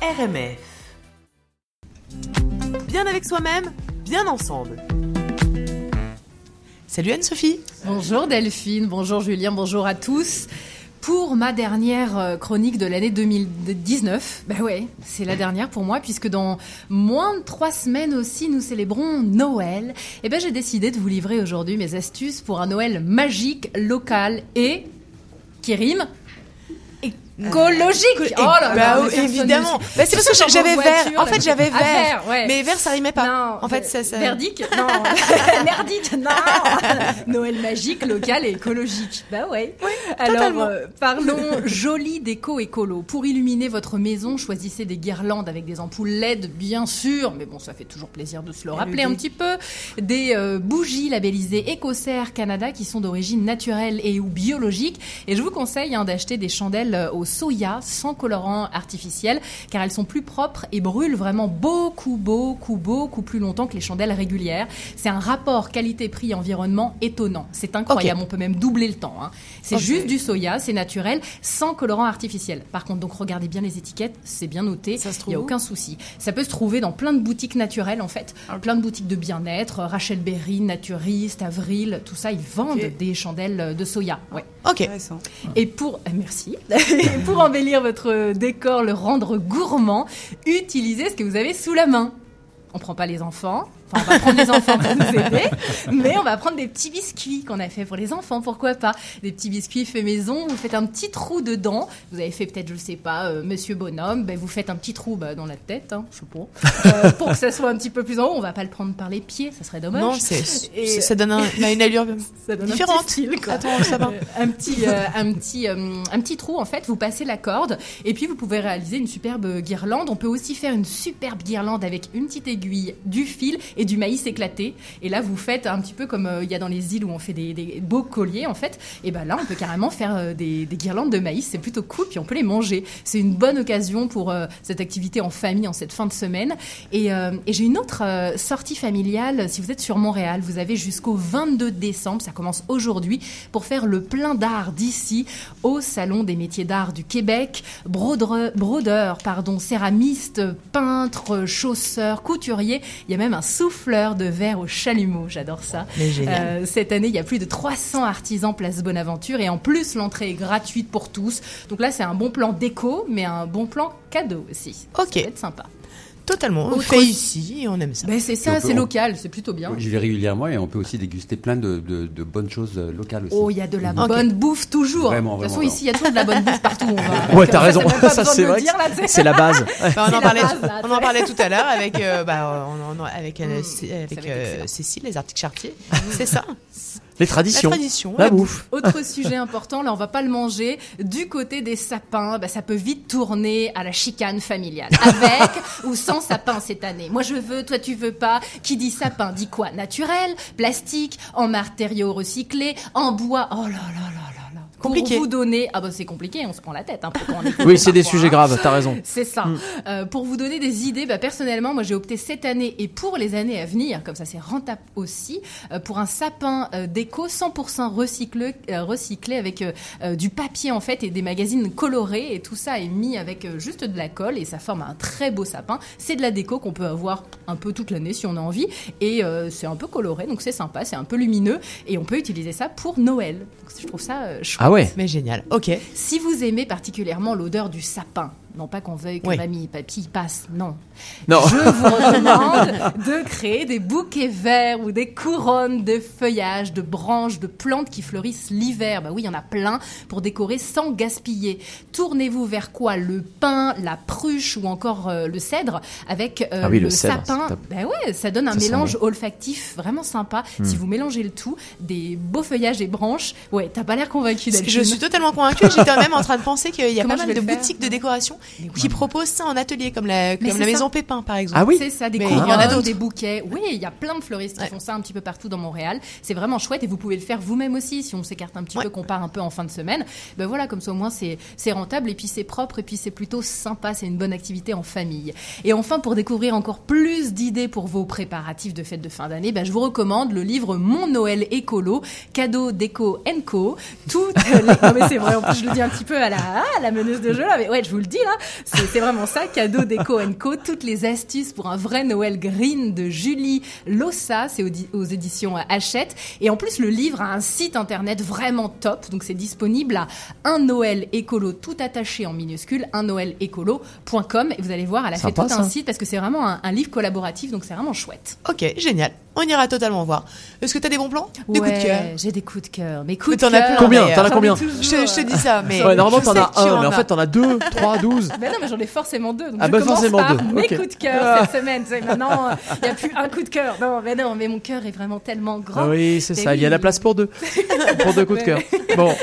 RMF. Bien avec soi-même, bien ensemble. Salut Anne-Sophie. Bonjour Delphine, bonjour Julien, bonjour à tous. Pour ma dernière euh, chronique de l'année 2019, bah ouais, c'est la dernière pour moi puisque dans moins de trois semaines aussi nous célébrons Noël. Et ben j'ai décidé de vous livrer aujourd'hui mes astuces pour un Noël magique, local et qui rime écologique. oh là là, bah, évidemment. Bah, c'est parce que j'avais vert. En fait, j'avais vert. ouais. Mais vert, ça rimait pas. Non, en fait, ça, ça... Merdique Non. Merdique Non. Noël magique, local et écologique. Bah ouais. Oui, Alors, euh, parlons joli déco écolo. Pour illuminer votre maison, choisissez des guirlandes avec des ampoules LED, bien sûr. Mais bon, ça fait toujours plaisir de se le rappeler un petit peu. Des euh, bougies labellisées Écossaire Canada qui sont d'origine naturelle et ou biologique. Et je vous conseille hein, d'acheter des chandelles euh, au soya sans colorant artificiel car elles sont plus propres et brûlent vraiment beaucoup, beaucoup, beaucoup plus longtemps que les chandelles régulières. C'est un rapport qualité-prix environnement étonnant. C'est incroyable. On peut même doubler le temps. Hein. C'est juste du soya, c'est naturel, sans colorant artificiel. Par contre, donc regardez bien les étiquettes, c'est bien noté. Il n'y a aucun souci. Ça peut se trouver dans plein de boutiques naturelles en fait, plein de boutiques de bien-être, Rachel Berry, Naturiste, Avril, tout ça, ils vendent des chandelles de soya. Ouais. Ok. Et pour eh, pour embellir votre décor, le rendre gourmand, utilisez ce que vous avez sous la main. On prend pas les enfants, Enfin, on va prendre les enfants pour nous aider, mais on va prendre des petits biscuits qu'on a fait pour les enfants, pourquoi pas Des petits biscuits faits maison, vous faites un petit trou dedans. Vous avez fait peut-être, je sais pas, euh, Monsieur Bonhomme, ben, vous faites un petit trou bah, dans la tête, hein, je sais pas, euh, pour que ça soit un petit peu plus en haut. On va pas le prendre par les pieds, ça serait dommage. Non, c'est, ça donne une allure différente. Un petit style, Attends, ça va. Euh, un petit, un petit, un petit trou en fait. Vous passez la corde et puis vous pouvez réaliser une superbe guirlande. On peut aussi faire une superbe guirlande avec une petite aiguille, du fil et du maïs éclaté. Et là, vous faites un petit peu comme euh, il y a dans les îles où on fait des, beaux colliers, en fait. Et ben là, on peut carrément faire euh, des, guirlandes de maïs. C'est plutôt cool, puis on peut les manger. C'est une bonne occasion pour euh, cette activité en famille en cette fin de semaine. Et, j'ai une autre sortie familiale. Si vous êtes sur Montréal, vous avez jusqu'au 22 décembre, ça commence aujourd'hui, pour faire le plein d'art d'ici au Salon des métiers d'art du Québec. Brodeur, brodeur pardon, céramiste, peintre, chausseur, couturier. Il y a même un souffle fleurs de verre au chalumeau. J'adore ça. Euh, cette année, il y a plus de 300 artisans place Bonaventure et en plus, l'entrée est gratuite pour tous. Donc là, c'est un bon plan déco, mais un bon plan cadeau aussi. Ok. Ça va être sympa. Totalement. On fait ici on aime ça. Ben c'est ça, c'est local, c'est plutôt bien. J'y vais régulièrement et on peut aussi déguster plein de, de, bonnes choses euh, locales aussi. Oh, il y a de la bonne bouffe toujours. Vraiment, de toute façon, ici, il y a toujours de la bonne bouffe partout. Où on va. Ouais, t'as raison. Ça, c'est vrai. C'est la base. on, en parlait, on en parlait tout à l'heure avec, euh, bah, on, avec, euh, mm. avec Cécile, les articles chartiers. c'est ça. Les traditions. La tradition. La, bouffe. Autre sujet important, là on va pas le manger. Du côté des sapins, bah, ça peut vite tourner à la chicane familiale. Avec ou sans sapin cette année. Moi je veux, toi tu veux pas. Qui dit sapin dit quoi? Naturel, plastique, en matériaux recyclés, en bois. Oh là là là là. Compliqué. Pour vous donner, ah bah c'est compliqué, on se prend la tête. Hein, oui, c'est des sujets graves, t'as raison. C'est ça. Mm. Euh, pour vous donner des idées, bah, personnellement, moi j'ai opté cette année et pour les années à venir, comme ça c'est rentable aussi, euh, pour un sapin euh, déco 100% recyclé, recyclé avec du papier en fait et des magazines colorés et tout ça est mis avec juste de la colle et ça forme un très beau sapin. C'est de la déco qu'on peut avoir un peu toute l'année si on a envie et c'est un peu coloré donc c'est sympa, c'est un peu lumineux et on peut utiliser ça pour Noël. Donc, je trouve ça chouette. Ah ouais. Mais génial. Ok. Si vous aimez particulièrement l'odeur du sapin, non pas qu'on veuille que mamie et papy passent, non. Non. Je vous recommande de créer des bouquets verts ou des couronnes de feuillages, de branches, de plantes qui fleurissent l'hiver. Bah oui, il y en a plein pour décorer sans gaspiller. Tournez-vous vers quoi? Le pin, la pruche ou encore euh, le cèdre avec euh, ah oui, le, sapin. Bah ouais, ça donne un mélange olfactif vraiment sympa. Si hmm. vous mélangez le tout, des beaux feuillages et branches, ouais, t'as pas l'air convaincu. Je suis totalement convaincue. J'étais même en train de penser qu'il y a pas mal de boutiques de décoration qui proposent ça en atelier, comme la, comme la maison Pépin, par exemple. Ah oui C'est ça, des il y en a d'autres, des bouquets. Oui, il y a plein de fleuristes qui font ça un petit peu partout dans Montréal. C'est vraiment chouette et vous pouvez le faire vous-même aussi si on s'écarte un petit peu, qu'on part un peu en fin de semaine. Ben voilà, comme ça au moins c'est rentable et puis c'est propre et puis c'est plutôt sympa, c'est une bonne activité en famille. Et enfin, pour découvrir encore plus d'idées pour vos préparatifs de fête de fin d'année, ben je vous recommande le livre Mon Noël écolo, cadeau déco Co. Toutes les... Non mais c'est vrai, en plus je le dis un petit peu à la, à la meneuse de jeu là, mais ouais, je vous le dis là. C'est vraiment ça, cadeau déco Co. Toutes les astuces pour un vrai Noël green de Julie Lossa. C'est aux, éditions Hachette. Et en plus, le livre a un site internet vraiment top. Donc c'est disponible à un Noël écolo tout attaché en minuscule, un Noël écolo.com. Et vous allez voir, elle a fait tout un site parce que c'est vraiment un, un livre collaboratif. Donc c'est vraiment chouette. Ok, génial on ira totalement voir. Est-ce que tu as des bons plans? Des coups de cœur J'ai des coups de cœur. Mais coups de cœur. Combien T'en as combien? Je, te dis ça, mais. Ouais, normalement, t'en as un, mais en fait, t'en as deux, trois, douze. Mais non, mais j'en ai forcément deux. Donc ah, je bah, forcément par deux. Mes coups de cœur ah. cette semaine. Maintenant, il n'y a plus un coup de cœur. Non, mais non, mais mon cœur est vraiment tellement grand. Ah oui, c'est ça. Il y a la place pour deux. pour deux coups de cœur. Bon.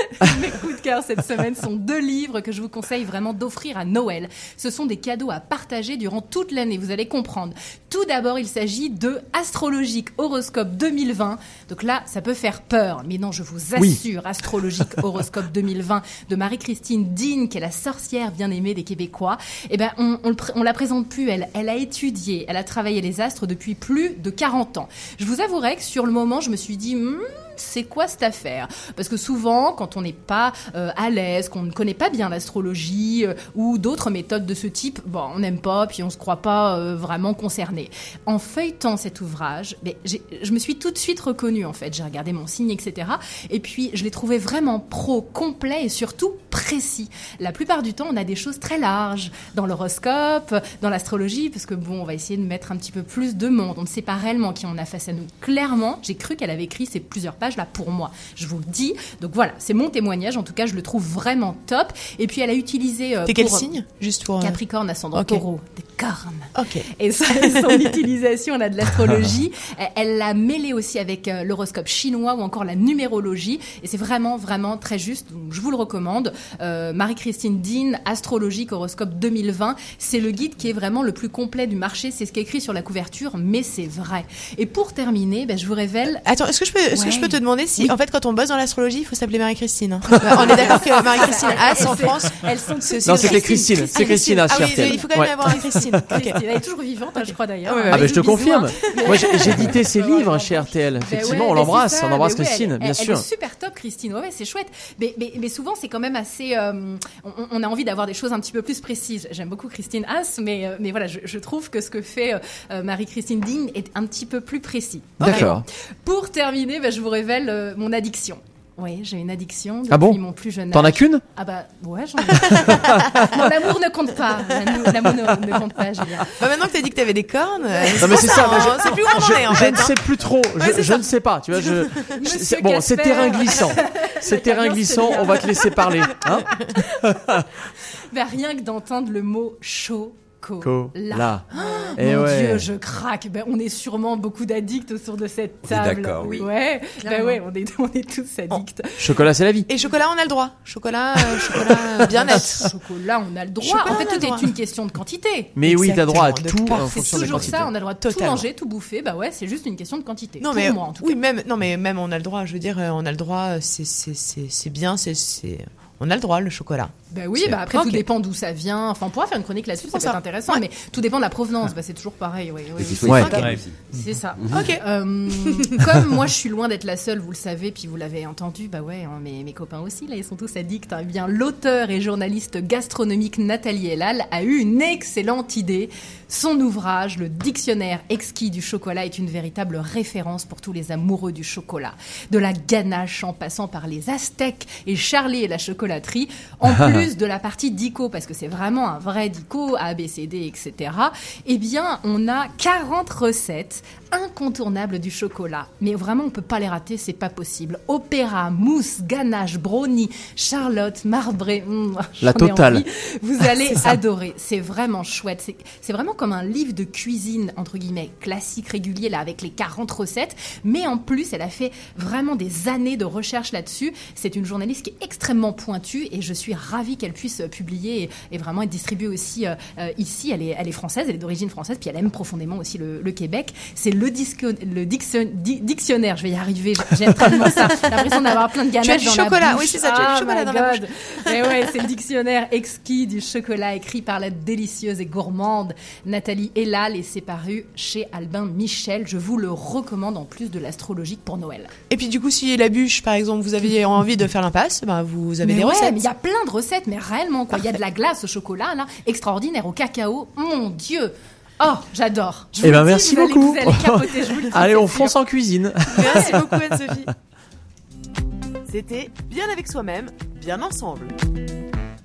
Mes coups cette semaine sont deux livres que je vous conseille vraiment d'offrir à Noël. Ce sont des cadeaux à partager durant toute l'année. Vous allez comprendre. Tout d'abord, il s'agit de Astrologique Horoscope 2020. Donc là, ça peut faire peur, mais non, je vous assure, astrologique horoscope 2020 de Marie-Christine Dean, qui est la sorcière bien aimée des Québécois. Eh ben, on, on, la présente plus. Elle, elle a étudié, elle a travaillé les astres depuis plus de 40 ans. Je vous avouerai que sur le moment, je me suis dit. Hmm, c'est quoi cette affaire? Parce que souvent, quand on n'est pas euh, à l'aise, qu'on ne connaît pas bien l'astrologie euh, ou d'autres méthodes de ce type, bon, on n'aime pas, puis on se croit pas euh, vraiment concerné. En feuilletant cet ouvrage, ben, je me suis tout de suite reconnue en fait. J'ai regardé mon signe, etc. Et puis je l'ai trouvé vraiment pro, complet et surtout précis. La plupart du temps, on a des choses très larges dans l'horoscope, dans l'astrologie, parce que bon, on va essayer de mettre un petit peu plus de monde. On ne sait pas réellement qui on a face à nous. Clairement, j'ai cru qu'elle avait écrit ces plusieurs pages là pour moi. Je vous le dis. Donc voilà, c'est mon témoignage. En tout cas, je le trouve vraiment top. Et puis elle a utilisé. Euh, T'es quel signe? Juste pour. Euh, Capricorne, ascendant taureau. Cornes. Et son utilisation là de l'astrologie, elle l'a mêlé aussi avec euh, l'horoscope chinois ou encore la numérologie. Et c'est vraiment, vraiment très juste. Donc je vous le recommande. Marie-Christine Dean, astrologique horoscope 2020. C'est le guide qui est vraiment le plus complet du marché. C'est ce qui est écrit sur la couverture, mais c'est vrai. Et pour terminer, ben, je vous révèle. Attends, est-ce que je peux, est-ce que je peux te demander si, en fait, quand on bosse dans l'astrologie, il faut s'appeler Marie-Christine. Hein. on est d'accord que Marie-Christine As en France, elles sont Non, c'était Christine. C'est Christine As. Ah oui, il faut quand même avoir une Christine. Elle est toujours vivante, hein, je crois d'ailleurs. Ah, ben je te confirme. Moi, j'ai édité ses livres chez RTL. Ben Effectivement, on l'embrasse. On embrasse Christine, bien sûr. Super top, Christine. Ouais, c'est chouette. Mais souvent, c'est quand même assez. Euh, on a envie d'avoir des choses un petit peu plus précises. J'aime beaucoup Christine As, mais euh, mais voilà, je trouve que ce que fait euh, Marie-Christine Digne est un petit peu plus précis. D'accord. Pour terminer, ben, je vous révèle mon addiction. Oui, j'ai une addiction depuis ah bon mon plus jeune âge. T'en as qu'une? Ah bah ouais, j'en ai. non, l'amour ne compte pas. L'amour ne, compte pas, Julien. Bah maintenant que t'as dit que t'avais des cornes, non mais c'est ça. je, plus où on en est en je, fait. Je ne sais plus trop. Je, je ne sais pas. Tu vois, je. bon, c'est terrain glissant. C'est terrain glissant. On va te laisser parler. Hein bah, rien que d'entendre le mot chaud Là. Oh, mon Dieu, je craque. Ben, on est sûrement beaucoup d'addicts autour de cette table. D'accord, oui. Ouais, ben ouais, on est, on est tous addicts. Chocolat, c'est la vie. Et chocolat, on a le droit. Chocolat, euh, chocolat bien-être. chocolat, on a le droit. en fait, tout est une question de quantité. Mais oui, t'as droit à tout C'est toujours ça, on a le droit de tout manger, tout bouffer. Bah ouais, c'est juste une question de quantité. Non, mais, moi, en tout oui, même, non, mais même on a le droit. Je veux dire, euh, on a le droit. C'est bien, c'est on a le droit, le chocolat. Ben oui, bah après tout dépend d'où ça vient. Enfin, on pourra faire une chronique là-dessus, ça peut être intéressant, mais tout dépend de la provenance. Bah, c'est toujours pareil. Oui, C'est ça. Ok. Euh, comme moi, je suis loin d'être la seule, vous le savez, puis vous l'avez entendu. Bah ouais, hein, mes, mes copains aussi, là, ils sont tous addicts. Hein. Eh bien, l'auteur et journaliste gastronomique Nathalie Elal a eu une excellente idée. Son ouvrage, Le Dictionnaire exquis du chocolat, est une véritable référence pour tous les amoureux du chocolat. De la ganache en passant par les Aztèques et Charlie et la chocolaterie, en plus de la partie dico, parce que c'est vraiment un vrai dico, A, etc., eh bien, on a 40 recettes incontournables du chocolat. Mais vraiment, on peut pas les rater, c'est pas possible. Opéra, mousse, ganache, brownie, charlotte, marbré. Hmm, la totale. Vous allez adorer. C'est vraiment chouette. C'est vraiment comme un livre de cuisine, entre guillemets, classique, régulier, là, avec les 40 recettes. Mais en plus, elle a fait vraiment des années de recherche là-dessus. C'est une journaliste qui est extrêmement pointue et je suis ravie qu'elle puisse publier et, vraiment être distribuée aussi euh, euh, ici. Elle est, elle est française, elle est d'origine française, puis elle aime profondément aussi le, le Québec. C'est le le, le dictionnaire, je vais y arriver, j'aime tellement ça. J'ai l'impression d'avoir plein de ganaches tu as du chocolat, oui c'est ça, tu as du chocolat dans la bouche. Et ouais, c'est le dictionnaire exquis du chocolat écrit par la délicieuse et gourmande Nathalie Elal et c'est paru chez Albin Michel. Je vous le recommande en plus de l'astrologique pour Noël. Et puis du coup, si la bûche, par exemple, vous avez envie de faire l'impasse, ben, vous avez des recettes. Il y a plein de recettes, mais réellement, quoi. Il y a de la glace au chocolat, là, extraordinaire, au cacao. Mon Dieu Oh, j'adore. Eh ben, merci beaucoup. allez, on fonce en cuisine. Merci beaucoup, Anne-Sophie. C'était Bien avec soi-même, bien ensemble.